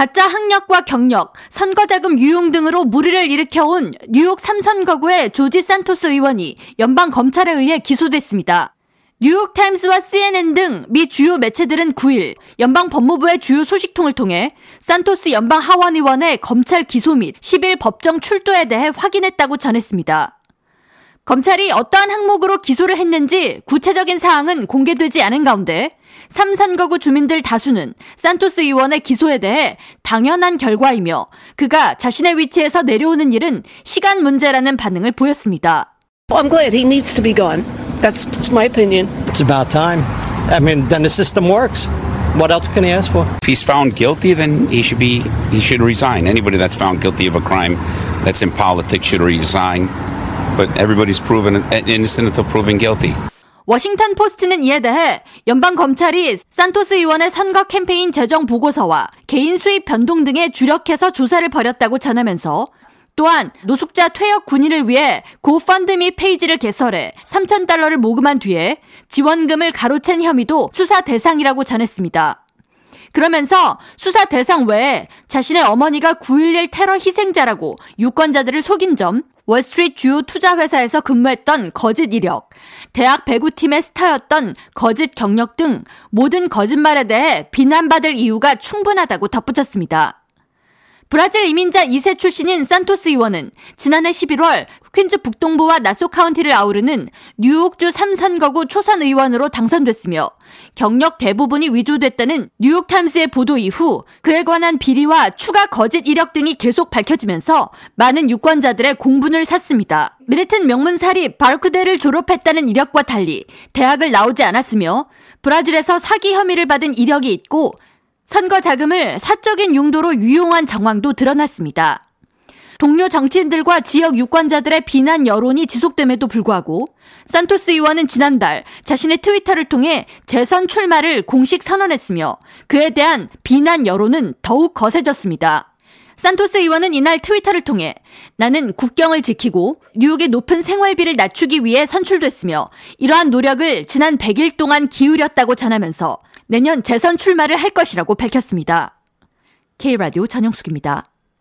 가짜 학력과 경력, 선거자금 유용 등으로 무리를 일으켜온 뉴욕 3선거구의 조지 산토스 의원이 연방 검찰에 의해 기소됐습니다. 뉴욕타임스와 CNN 등 미 주요 매체들은 9일 연방 법무부의 주요 소식통을 통해 산토스 연방 하원 의원의 검찰 기소 및 10일 법정 출두에 대해 확인했다고 전했습니다. 검찰이 어떠한 항목으로 기소를 했는지 구체적인 사항은 공개되지 않은 가운데 3선거구 주민들 다수는 산토스 의원의 기소에 대해 당연한 결과이며 그가 자신의 위치에서 내려오는 일은 시간 문제라는 반응을 보였습니다. I'm glad he needs to be gone. That's my opinion. It's about time. I mean, then the system works. What else can he ask for? If he's found guilty, then he should be he should resign. Anybody that's found guilty of a crime that's in politics should resign. But everybody's proven innocent until proven guilty. 워싱턴 포스트는 이에 대해 연방 검찰이 산토스 의원의 선거 캠페인 재정 보고서와 개인 수입 변동 등에 주력해서 조사를 벌였다고 전하면서 또한 노숙자 퇴역 군인을 위해 고펀드미 페이지를 개설해 3천 달러를 모금한 뒤에 지원금을 가로챈 혐의도 수사 대상이라고 전했습니다. 그러면서 수사 대상 외에 자신의 어머니가 9.11 테러 희생자라고 유권자들을 속인 점, 월스트리트 주요 투자회사에서 근무했던 거짓 이력, 대학 배구팀의 스타였던 거짓 경력 등 모든 거짓말에 대해 비난받을 이유가 충분하다고 덧붙였습니다. 브라질 이민자 2세 출신인 산토스 의원은 지난해 11월 퀸즈 북동부와 나소 카운티를 아우르는 뉴욕주 3선거구 초선 의원으로 당선됐으며 경력 대부분이 위조됐다는 뉴욕타임스의 보도 이후 그에 관한 비리와 추가 거짓 이력 등이 계속 밝혀지면서 많은 유권자들의 공분을 샀습니다. 미레튼 명문사립 바르크대를 졸업했다는 이력과 달리 대학을 나오지 않았으며 브라질에서 사기 혐의를 받은 이력이 있고 선거 자금을 사적인 용도로 유용한 정황도 드러났습니다. 동료 정치인들과 지역 유권자들의 비난 여론이 지속됨에도 불구하고 산토스 의원은 지난달 자신의 트위터를 통해 재선 출마를 공식 선언했으며 그에 대한 비난 여론은 더욱 거세졌습니다. 산토스 의원은 이날 트위터를 통해 나는 국경을 지키고 뉴욕의 높은 생활비를 낮추기 위해 선출됐으며 이러한 노력을 지난 100일 동안 기울였다고 전하면서 내년 재선 출마를 할 것이라고 밝혔습니다. K라디오 전영숙입니다.